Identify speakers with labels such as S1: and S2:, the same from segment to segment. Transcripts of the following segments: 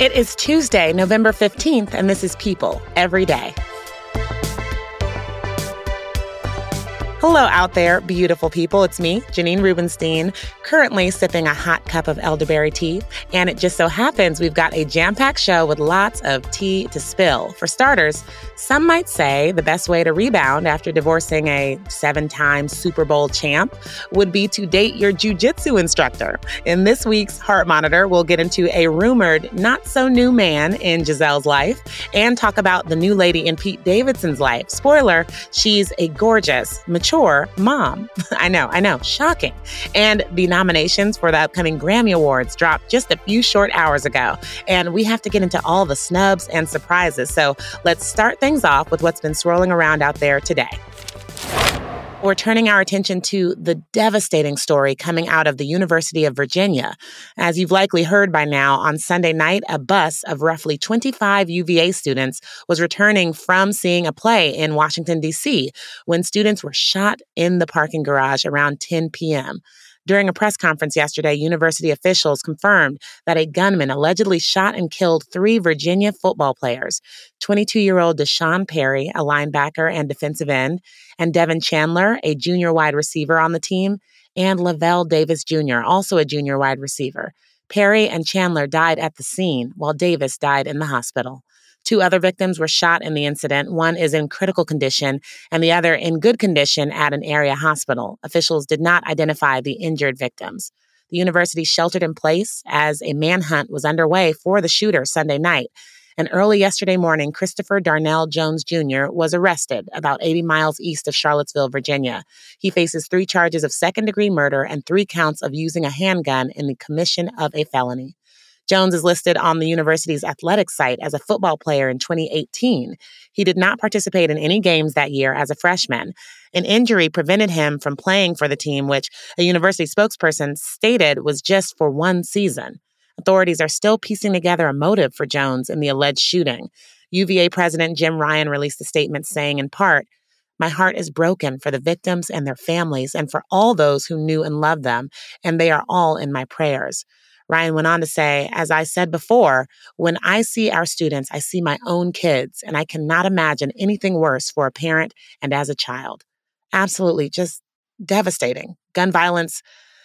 S1: It is Tuesday, November 15th, and this is People Every Day. Hello, out there, beautiful people. It's me, Janine Rubenstein, currently sipping a hot cup of elderberry tea. And it just so happens we've got a jam packed show with lots of tea to spill. For starters, some might say the best way to rebound after divorcing a seven time Super Bowl champ would be to date your jujitsu instructor. In this week's Heart Monitor, we'll get into a rumored not so new man in Gisele's life and talk about the new lady in Pete Davidson's life. Spoiler, she's a gorgeous, mature, mature mom. I know, I know, shocking. And the nominations for the upcoming Grammy Awards dropped just a few short hours ago. And we have to get into all the snubs and surprises. So let's start things off with what's been swirling around out there today. We're turning our attention to the devastating story coming out of the University of Virginia. As you've likely heard by now, on Sunday night, a bus of roughly 25 UVA students was returning from seeing a play in Washington, D.C., when students were shot in the parking garage around 10 p.m. During a press conference yesterday, university officials confirmed that a gunman allegedly shot and killed three Virginia football players 22 year old D'Sean Perry, a linebacker and defensive end, and Devin Chandler, a junior wide receiver on the team, and Lavelle Davis Jr., also a junior wide receiver. Perry and Chandler died at the scene, while Davis died in the hospital. Two other victims were shot in the incident. One is in critical condition and the other in good condition at an area hospital. Officials did not identify the injured victims. The university sheltered in place as a manhunt was underway for the shooter Sunday night. And early yesterday morning, Christopher Darnell Jones Jr. was arrested about 80 miles east of Charlottesville, Virginia. He faces three charges of second degree murder and three counts of using a handgun in the commission of a felony. Jones is listed on the university's athletic site as a football player in 2018. He did not participate in any games that year as a freshman. An injury prevented him from playing for the team, which a university spokesperson stated was just for one season. Authorities are still piecing together a motive for Jones in the alleged shooting. UVA President Jim Ryan released a statement saying, in part, my heart is broken for the victims and their families and for all those who knew and loved them, and they are all in my prayers. Ryan went on to say, as I said before, when I see our students, I see my own kids, and I cannot imagine anything worse for a parent and as a child. Absolutely just devastating. Gun violence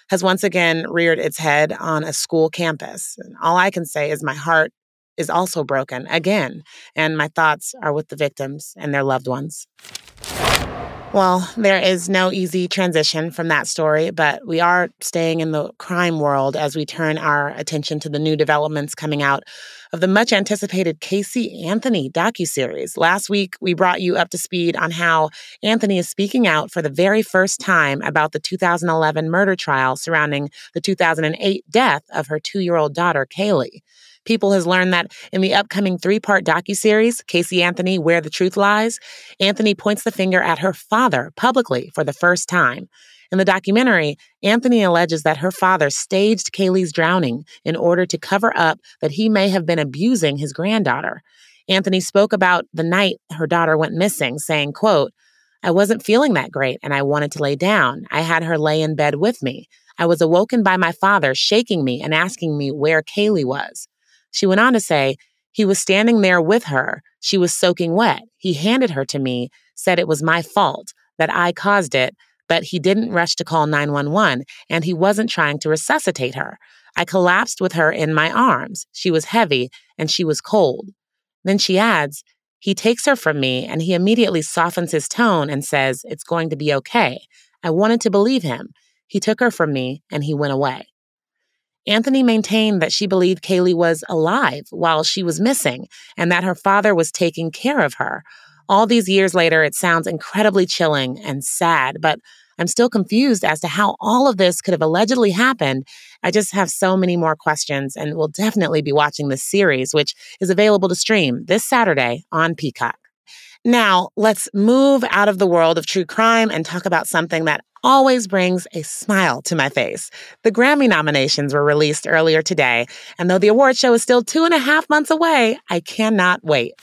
S1: has once again reared its head on a school campus. And all I can say is my heart is also broken again, and my thoughts are with the victims and their loved ones. Well, there is no easy transition from that story, but we are staying in the crime world as we turn our attention to the new developments coming out of the much anticipated Casey Anthony docuseries. Last week, we brought you up to speed on how Anthony is speaking out for the very first time about the 2011 murder trial surrounding the 2008 death of her 2-year-old daughter, Caylee. People has learned that in the upcoming three-part docuseries, Casey Anthony, Where the Truth Lies, Anthony points the finger at her father publicly for the first time. In the documentary, Anthony alleges that her father staged Caylee's drowning in order to cover up that he may have been abusing his granddaughter. Anthony spoke about the night her daughter went missing, saying, quote, I wasn't feeling that great and I wanted to lay down. I had her lay in bed with me. I was awoken by my father shaking me and asking me where Caylee was. She went on to say, He was standing there with her. She was soaking wet. He handed her to me, said it was my fault, that I caused it, but he didn't rush to call 911, and he wasn't trying to resuscitate her. I collapsed with her in my arms. She was heavy and she was cold. Then she adds, He takes her from me and he immediately softens his tone and says, It's going to be okay. I wanted to believe him. He took her from me and he went away. Anthony maintained that she believed Caylee was alive while she was missing and that her father was taking care of her. All these years later, it sounds incredibly chilling and sad, but I'm still confused as to how all of this could have allegedly happened. I just have so many more questions and will definitely be watching this series, which is available to stream this Saturday on Peacock. Now, let's move out of the world of true crime and talk about something that always brings a smile to my face. The Grammy nominations were released earlier today, and though the award show is still two and a half months away, I cannot wait.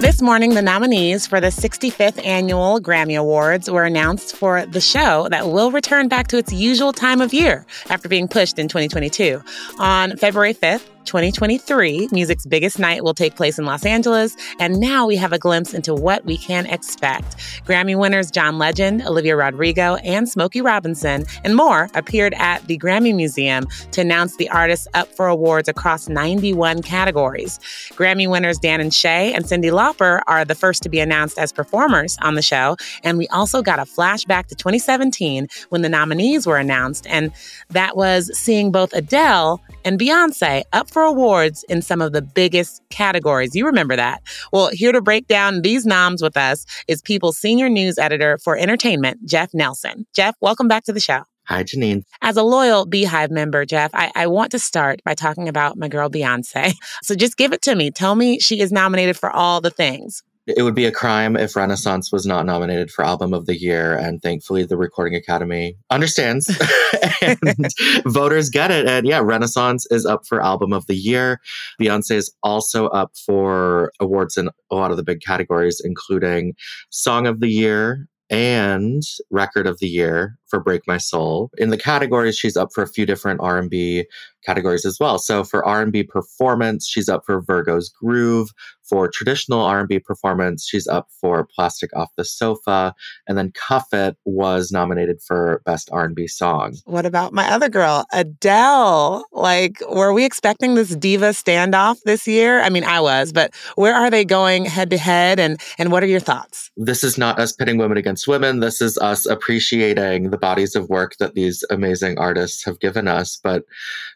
S1: This morning, the nominees for the 65th annual Grammy Awards were announced for the show that will return back to its usual time of year after being pushed in 2022. On February 5th, 2023, music's biggest night will take place in Los Angeles, and now we have a glimpse into what we can expect. Grammy winners John Legend, Olivia Rodrigo, and Smokey Robinson, and more appeared at the Grammy Museum to announce the artists up for awards across 91 categories. Grammy winners Dan and Shay and Cyndi Lauper are the first to be announced as performers on the show, and we also got a flashback to 2017 when the nominees were announced, and that was seeing both Adele and Beyonce up for awards in some of the biggest categories. You remember that. Well, here to break down these noms with us is People's senior news editor for entertainment, Jeff Nelson. Jeff, welcome back to the show.
S2: Hi, Janine.
S1: As a loyal BeyHive member, Jeff, I, I, want to start by talking about my girl Beyonce. So just give it to me. Tell me she is nominated for all the things
S2: it would be a crime if Renaissance was not nominated for Album of the Year. And thankfully, the Recording Academy understands and voters get it. And yeah, Renaissance is up for Album of the Year. Beyonce is also up for awards in a lot of the big categories, including Song of the Year, and record of the year for break my soul in the categories she's up for a few different r&b categories as well. So for r&b performance she's up for virgo's groove. For traditional r&b performance she's up for plastic off the sofa. And then cuff it was nominated for best r&b song.
S1: What about my other girl adele? Like were we expecting this diva standoff this year? I mean i was but where are they going head to head? And and what are your thoughts?
S2: This is not us pitting women against women. This is us appreciating the bodies of work that these amazing artists have given us. But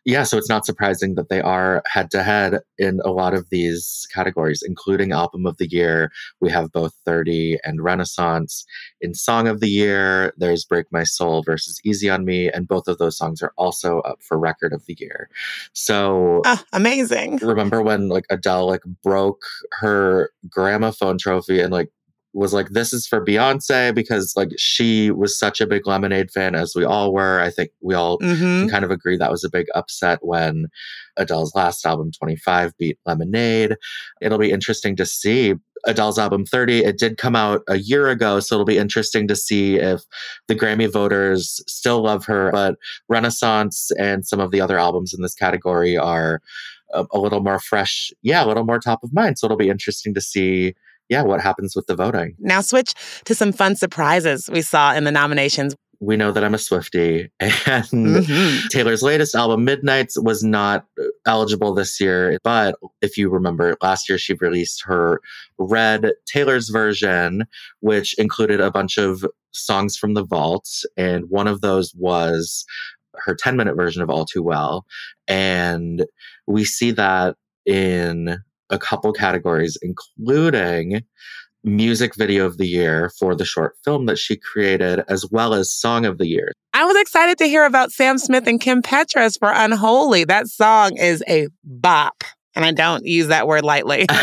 S2: yeah, so it's not surprising that they are head to head in a lot of these categories, including Album of the Year. We have both 30 and Renaissance. In Song of the Year, there's Break My Soul versus Easy on Me, and both of those songs are also up for Record of the Year. So
S1: oh, amazing.
S2: Remember when like Adele like broke her gramophone trophy and like was like, this is for Beyonce because like she was such a big Lemonade fan as we all were. I think we all mm-hmm. kind of agree that was a big upset when Adele's last album, 25, beat Lemonade. It'll be interesting to see. Adele's album 30, it did come out a year ago, so it'll be interesting to see if the Grammy voters still love her. But Renaissance and some of the other albums in this category are a, a little more fresh, yeah, a little more top of mind. So it'll be interesting to see yeah, what happens with the voting.
S1: Now, switch to some fun surprises we saw in the nominations.
S2: We know that I'm a Swifty, and mm-hmm. Taylor's latest album, Midnights, was not uh, eligible this year. But if you remember, last year she released her Red Taylor's version, which included a bunch of songs from the vault. And one of those was her 10 minute version of All Too Well. And we see that in a couple categories, including music video of the year for the short film that she created, as well as song of the year.
S1: I was excited to hear about Sam Smith and Kim Petras for Unholy. That song is a bop. And I don't use that word lightly.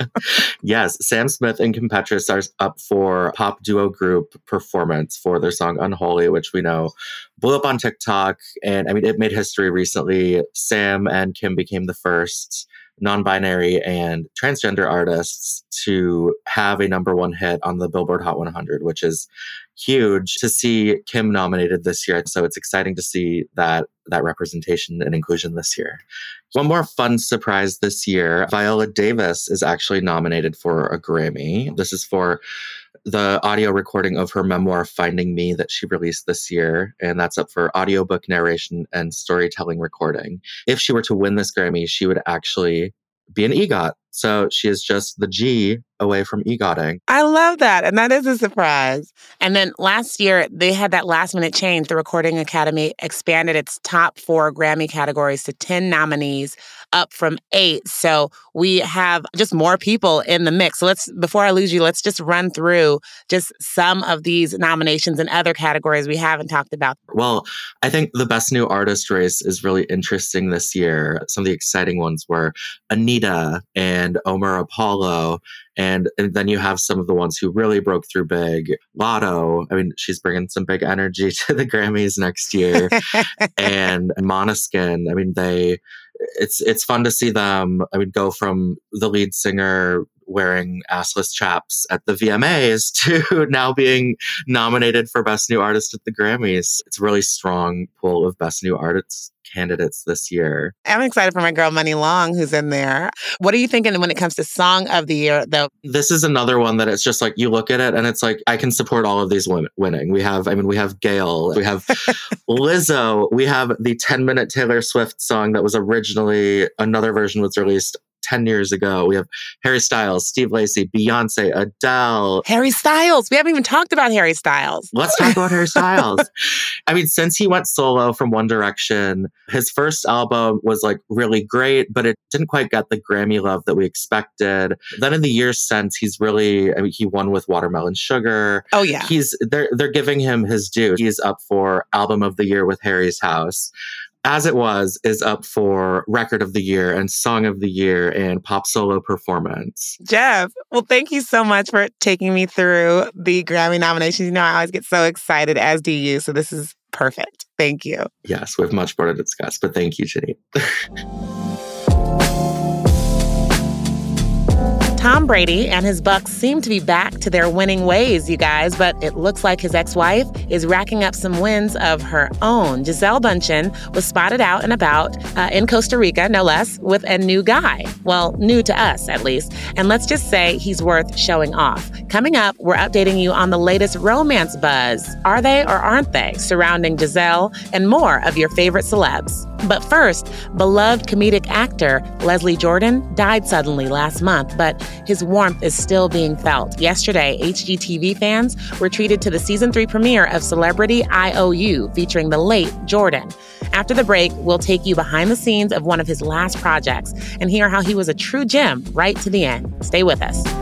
S2: yes, Sam Smith and Kim Petras are up for pop duo group performance for their song Unholy, which we know blew up on TikTok. And I mean, it made history recently. Sam and Kim became the first non binary and transgender artists to have a number one hit on the Billboard Hot 100, which is huge to see Kim nominated this year. So it's exciting to see that that representation and inclusion this year. One more fun surprise this year Viola Davis is actually nominated for a Grammy. This is for the audio recording of her memoir Finding Me that she released this year, and that's up for audiobook narration and storytelling recording. If she were to win this Grammy, she would actually be an EGOT So she is just the G away from egotting.
S1: I love that. And that is a surprise. And then last year, they had that last minute change. The Recording Academy expanded its top four Grammy categories to 10 nominees, up from eight. So we have just more people in the mix. So let's, before I lose you, let's just run through just some of these nominations and other categories we haven't talked about.
S2: Well, I think the best new artist race is really interesting this year. Some of the exciting ones were Anitta and Omar Apollo and, and then you have some of the ones who really broke through big. Latto, I mean, she's bringing some big energy to the Grammys next year. and Måneskin, I mean, they, it's, it's fun to see them, I mean, go from the lead singer wearing assless chaps at the VMAs to now being nominated for Best New Artist at the Grammys. It's a really strong pool of Best New Artists candidates this year.
S1: I'm excited for my girl Muni Long, who's in there. What are you thinking when it comes to Song of the Year, though?
S2: This is another one that it's just like you look at it and it's like I can support all of these win- winning. We have, I mean, we have GAYLE, we have Lizzo, we have the 10 minute Taylor Swift song that was originally another version was released 10 years ago. We have Harry Styles, Steve Lacy, Beyonce, Adele.
S1: Harry Styles. We haven't even talked about Harry Styles.
S2: Let's talk about Harry Styles. I mean, since he went solo from One Direction, his first album was like really great, but it didn't quite get the Grammy love that we expected. Then in the years since, he's really, I mean, he won with Watermelon Sugar.
S1: Oh, yeah.
S2: He's, they're, they're giving him his due. He's up for Album of the Year with Harry's House as it was is up for record of the year and song of the year and pop solo performance.
S1: Jeff, well, thank you so much for taking me through the Grammy nominations. You know, I always get so excited, as do you. So this is perfect. Thank you.
S2: Yes, we have much more to discuss, but thank you, Janine.
S1: Tom Brady and his Bucs seem to be back to their winning ways, you guys, but it looks like his ex-wife is racking up some wins of her own. Gisele Bündchen was spotted out and about uh, in Costa Rica, no less, with a new guy. Well, new to us, at least. And let's just say he's worth showing off. Coming up, we're updating you on the latest romance buzz. Are they or aren't they? Surrounding Gisele and more of your favorite celebs. But first, beloved comedic actor Leslie Jordan died suddenly last month, but his warmth is still being felt. Yesterday, HGTV fans were treated to the season three premiere of Celebrity IOU featuring the late Jordan. After the break, we'll take you behind the scenes of one of his last projects and hear how he was a true gem right to the end. Stay with us.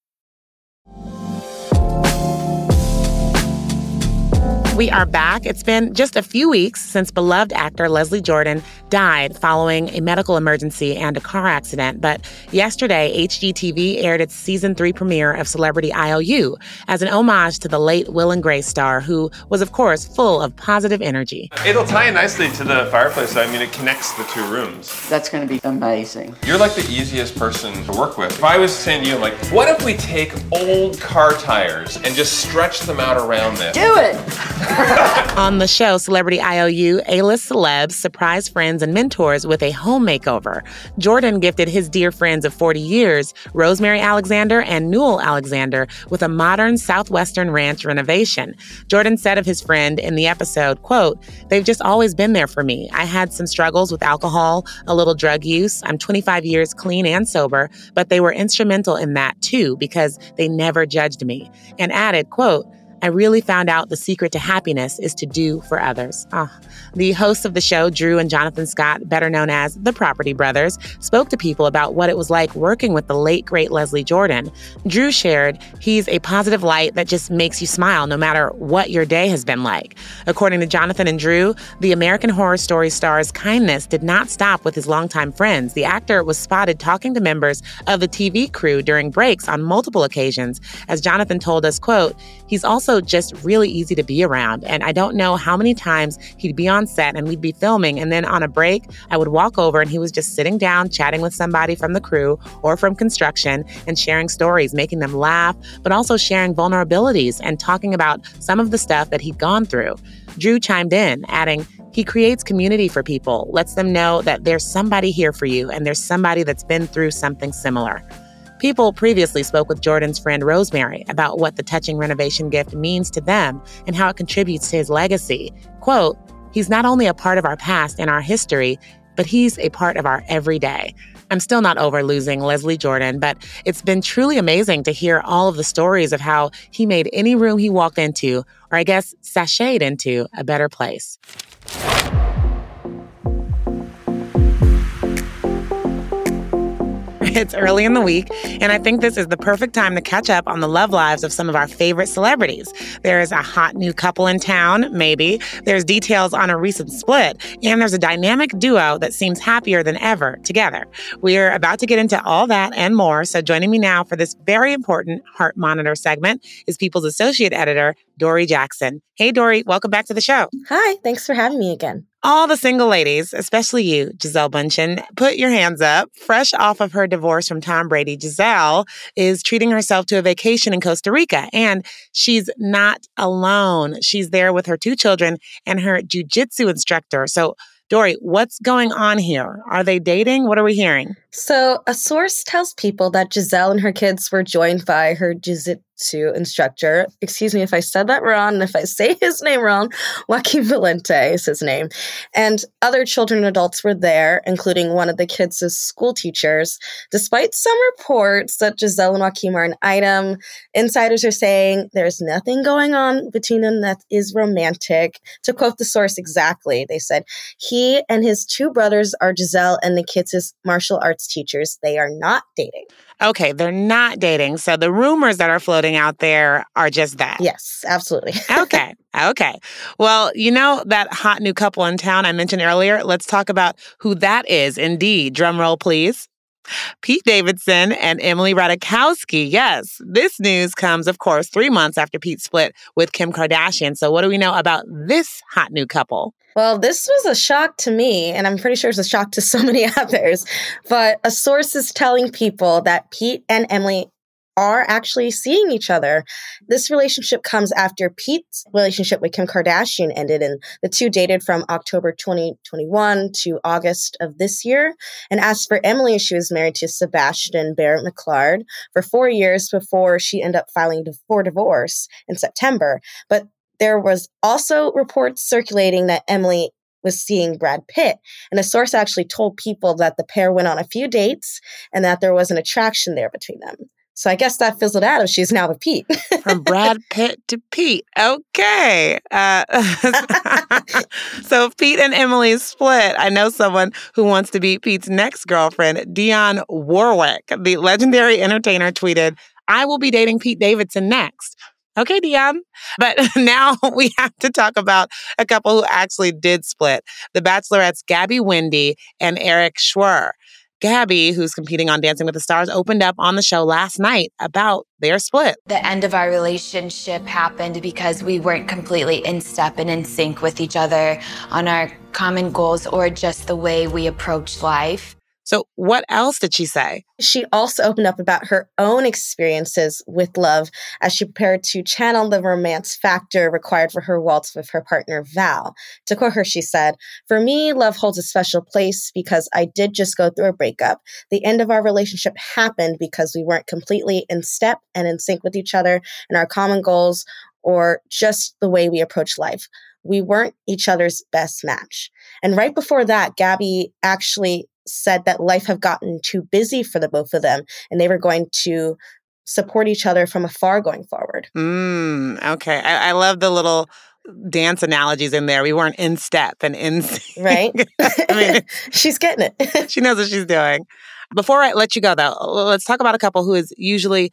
S1: We are back. It's been just a few weeks since beloved actor Leslie Jordan died following a medical emergency and a car accident. But yesterday, HGTV aired its season three premiere of Celebrity IOU as an homage to the late Will and Grace star, who was, of course, full of positive energy.
S3: It'll tie in nicely to the fireplace. I mean, it connects the two rooms.
S4: That's going to be amazing.
S3: You're like the easiest person to work with. If I was saying to you, like, what if we take old car tires and just stretch them out around this?
S4: Do it!
S1: On the show, Celebrity IOU, A-list celebs surprise friends and mentors with a home makeover. Jordan gifted his dear friends of 40 years, Rosemary Alexander and Newell Alexander, with a modern Southwestern ranch renovation. Jordan said of his friend in the episode, quote, They've just always been there for me. I had some struggles with alcohol, a little drug use. I'm 25 years clean and sober, but they were instrumental in that too because they never judged me. And added, quote, I really found out the secret to happiness is to do for others. Oh. The hosts of the show, Drew and Jonathan Scott, better known as the Property Brothers, spoke to people about what it was like working with the late, great Leslie Jordan. Drew shared he's a positive light that just makes you smile no matter what your day has been like. According to Jonathan and Drew, the American Horror Story star's kindness did not stop with his longtime friends. The actor was spotted talking to members of the TV crew during breaks on multiple occasions. As Jonathan told us, quote, he's also just really easy to be around. And I don't know how many times he'd be on set and we'd be filming. And then on a break, I would walk over and he was just sitting down, chatting with somebody from the crew or from construction and sharing stories, making them laugh, but also sharing vulnerabilities and talking about some of the stuff that he'd gone through. Drew chimed in, adding, he creates community for people, lets them know that there's somebody here for you and there's somebody that's been through something similar. People previously spoke with Jordan's friend Rosemary about what the touching renovation gift means to them and how it contributes to his legacy. Quote, He's not only a part of our past and our history, but he's a part of our everyday. I'm still not over losing Leslie Jordan, but it's been truly amazing to hear all of the stories of how he made any room he walked into, or I guess sashayed into, a better place. It's early in the week, and I think this is the perfect time to catch up on the love lives of some of our favorite celebrities. There is a hot new couple in town, maybe. There's details on a recent split, and there's a dynamic duo that seems happier than ever together. We're about to get into all that and more, so joining me now for this very important Heart Monitor segment is People's Associate Editor, Dory Jackson. Hey, Dory, welcome back to the show.
S5: Hi, thanks for having me again.
S1: All the single ladies, especially you, Gisele Bündchen, put your hands up. Fresh off of her divorce from Tom Brady, Gisele is treating herself to a vacation in Costa Rica. And she's not alone. She's there with her two children and her jujitsu instructor. So, Dory, what's going on here? Are they dating? What are we hearing?
S5: So, a source tells people that Gisele and her kids were joined by her jiu to instructor. Excuse me if I said that wrong, and if I say his name wrong, Joaquin Valente is his name. And other children and adults were there, including one of the kids' school teachers. Despite some reports that Gisele and Joaquin are an item, insiders are saying there's nothing going on between them that is romantic. To quote the source exactly, they said, he and his two brothers are Gisele and the kids' martial arts teachers. They are not dating.
S1: Okay, they're not dating. So the rumors that are floating out there are just that.
S5: Yes, absolutely.
S1: okay. Okay. Well, you know that hot new couple in town I mentioned earlier? Let's talk about who that is. Indeed. Drum roll, please. Pete Davidson and Emily Ratajkowski. Yes, this news comes, of course, three months after Pete split with Kim Kardashian. So, what do we know about this hot new couple?
S5: Well, this was a shock to me, and I'm pretty sure it's a shock to so many others. But a source is telling people that Pete and Emily are actually seeing each other. This relationship comes after Pete's relationship with Kim Kardashian ended, and the two dated from October 2021 to August of this year. And as for Emily, she was married to Sebastian Bear-McClard for four years before she ended up filing for divorce in September. But there was also reports circulating that Emily was seeing Brad Pitt. And a source actually told people that the pair went on a few dates and that there was an attraction there between them. So I guess that fizzled out if she's now with Pete.
S1: From Brad Pitt to Pete. Okay. Uh, so Pete and Emily split, I know someone who wants to be Pete's next girlfriend, Dionne Warwick. The legendary entertainer tweeted, I will be dating Pete Davidson next. Okay, Dionne. But now we have to talk about a couple who actually did split the Bachelorettes, Gabby Windey and Erich Schwer. Gabby, who's competing on Dancing with the Stars, opened up on the show last night about their split.
S6: The end of our relationship happened because we weren't completely in step and in sync with each other on our common goals or just the way we approach life.
S1: So, what else did she say?
S5: She also opened up about her own experiences with love as she prepared to channel the romance factor required for her waltz with her partner, Val. To quote her, she said, For me, love holds a special place because I did just go through a breakup. The end of our relationship happened because we weren't completely in step and in sync with each other and our common goals or just the way we approach life we weren't each other's best match. And right before that, Gabby actually said that life had gotten too busy for the both of them and they were going to support each other from afar going forward.
S1: Mm, okay. I, I love the little dance analogies in there. We weren't in step and in sync.
S5: right.
S1: I mean,
S5: she's getting it.
S1: she knows what she's doing. Before I let you go, though, let's talk about a couple who is usually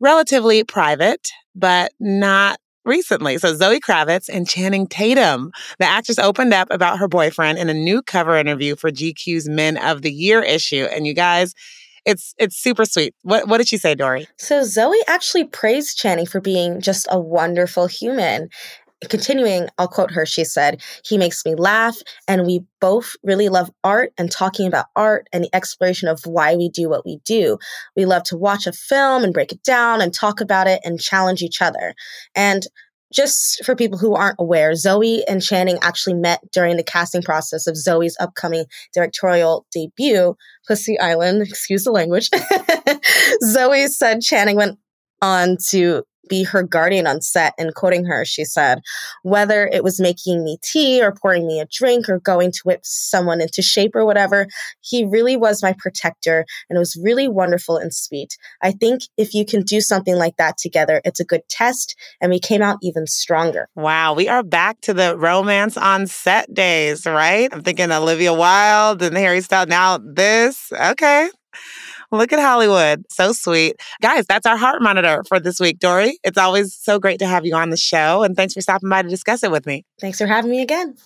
S1: relatively private, but not recently. So Zoe Kravitz and Channing Tatum. The actress opened up about her boyfriend in a new cover interview for GQ's Men of the Year issue. And you guys, it's it's super sweet. What what did she say, Dory?
S5: So Zoe actually praised Channing for being just a wonderful human continuing, I'll quote her. She said, He makes me laugh, and we both really love art and talking about art and the exploration of why we do what we do. We love to watch a film and break it down and talk about it and challenge each other. And just for people who aren't aware, Zoe and Channing actually met during the casting process of Zoe's upcoming directorial debut, Pussy Island, excuse the language. Zoe said Channing went on to be her guardian on set. And quoting her, she said, whether it was making me tea or pouring me a drink or going to whip someone into shape or whatever, he really was my protector and it was really wonderful and sweet. I think if you can do something like that together, it's a good test. And we came out even stronger.
S1: Wow. We are back to the romance on set days, right? I'm thinking Olivia Wilde and Harry Styles. Now this. Okay. Look at Hollywood. So sweet. Guys, that's our heart monitor for this week, Dory. It's always so great to have you on the show. And thanks for stopping by to discuss it with me.
S5: Thanks for having me again.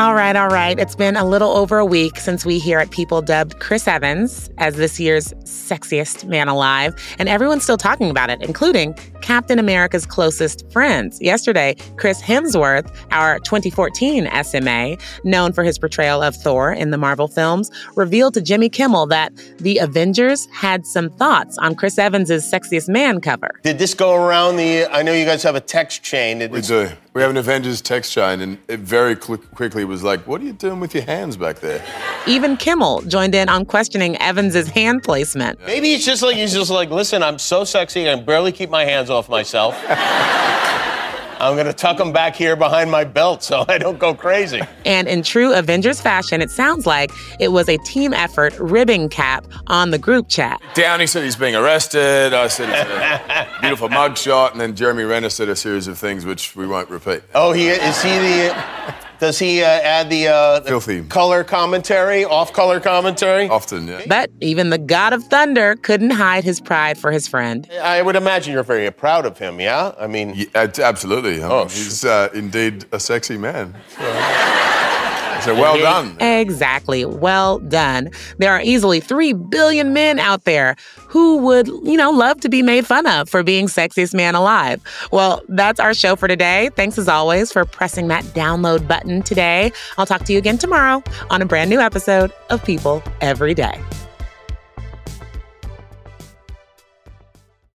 S1: All right, all right. It's been a little over a week since we here at People dubbed Chris Evans as this year's sexiest man alive, and everyone's still talking about it, including Captain America's closest friends. Yesterday, Chris Hemsworth, our 2014 SMA, known for his portrayal of Thor in the Marvel films, revealed to Jimmy Kimmel that the Avengers had some thoughts on Chris Evans's sexiest man cover.
S7: Did this go around the? I know you guys have a text chain. Did
S8: we do. We have an Avengers text chain, and it very cl- quickly was like, "What are you doing with your hands back there?"
S1: Even Kimmel joined in on questioning Evans's hand placement.
S7: Maybe it's just like he's just like, "Listen, I'm so sexy, I can barely keep my hands off myself." I'm going to tuck them back here behind my belt so I don't go crazy.
S1: And in true Avengers fashion, it sounds like it was a team effort ribbing cap on the group chat.
S8: Downey said he's being arrested. I said it's a beautiful mugshot. And then Jeremy Renner said a series of things which we won't repeat.
S7: Oh, he is he the. Does he uh, add the, uh, the color commentary, off color commentary?
S8: Often, yeah.
S1: But even the God of Thunder couldn't hide his pride for his friend.
S7: I would imagine you're very proud of him, yeah? I mean,
S8: Yeah, absolutely. I
S7: Oh,
S8: mean, he's uh, indeed a sexy man. So, so well done.
S1: Exactly. Well done. There are easily 3 billion men out there who would, you know, love to be made fun of for being sexiest man alive. Well, that's our show for today. Thanks as always for pressing that download button today. I'll talk to you again tomorrow on a brand new episode of People Every Day.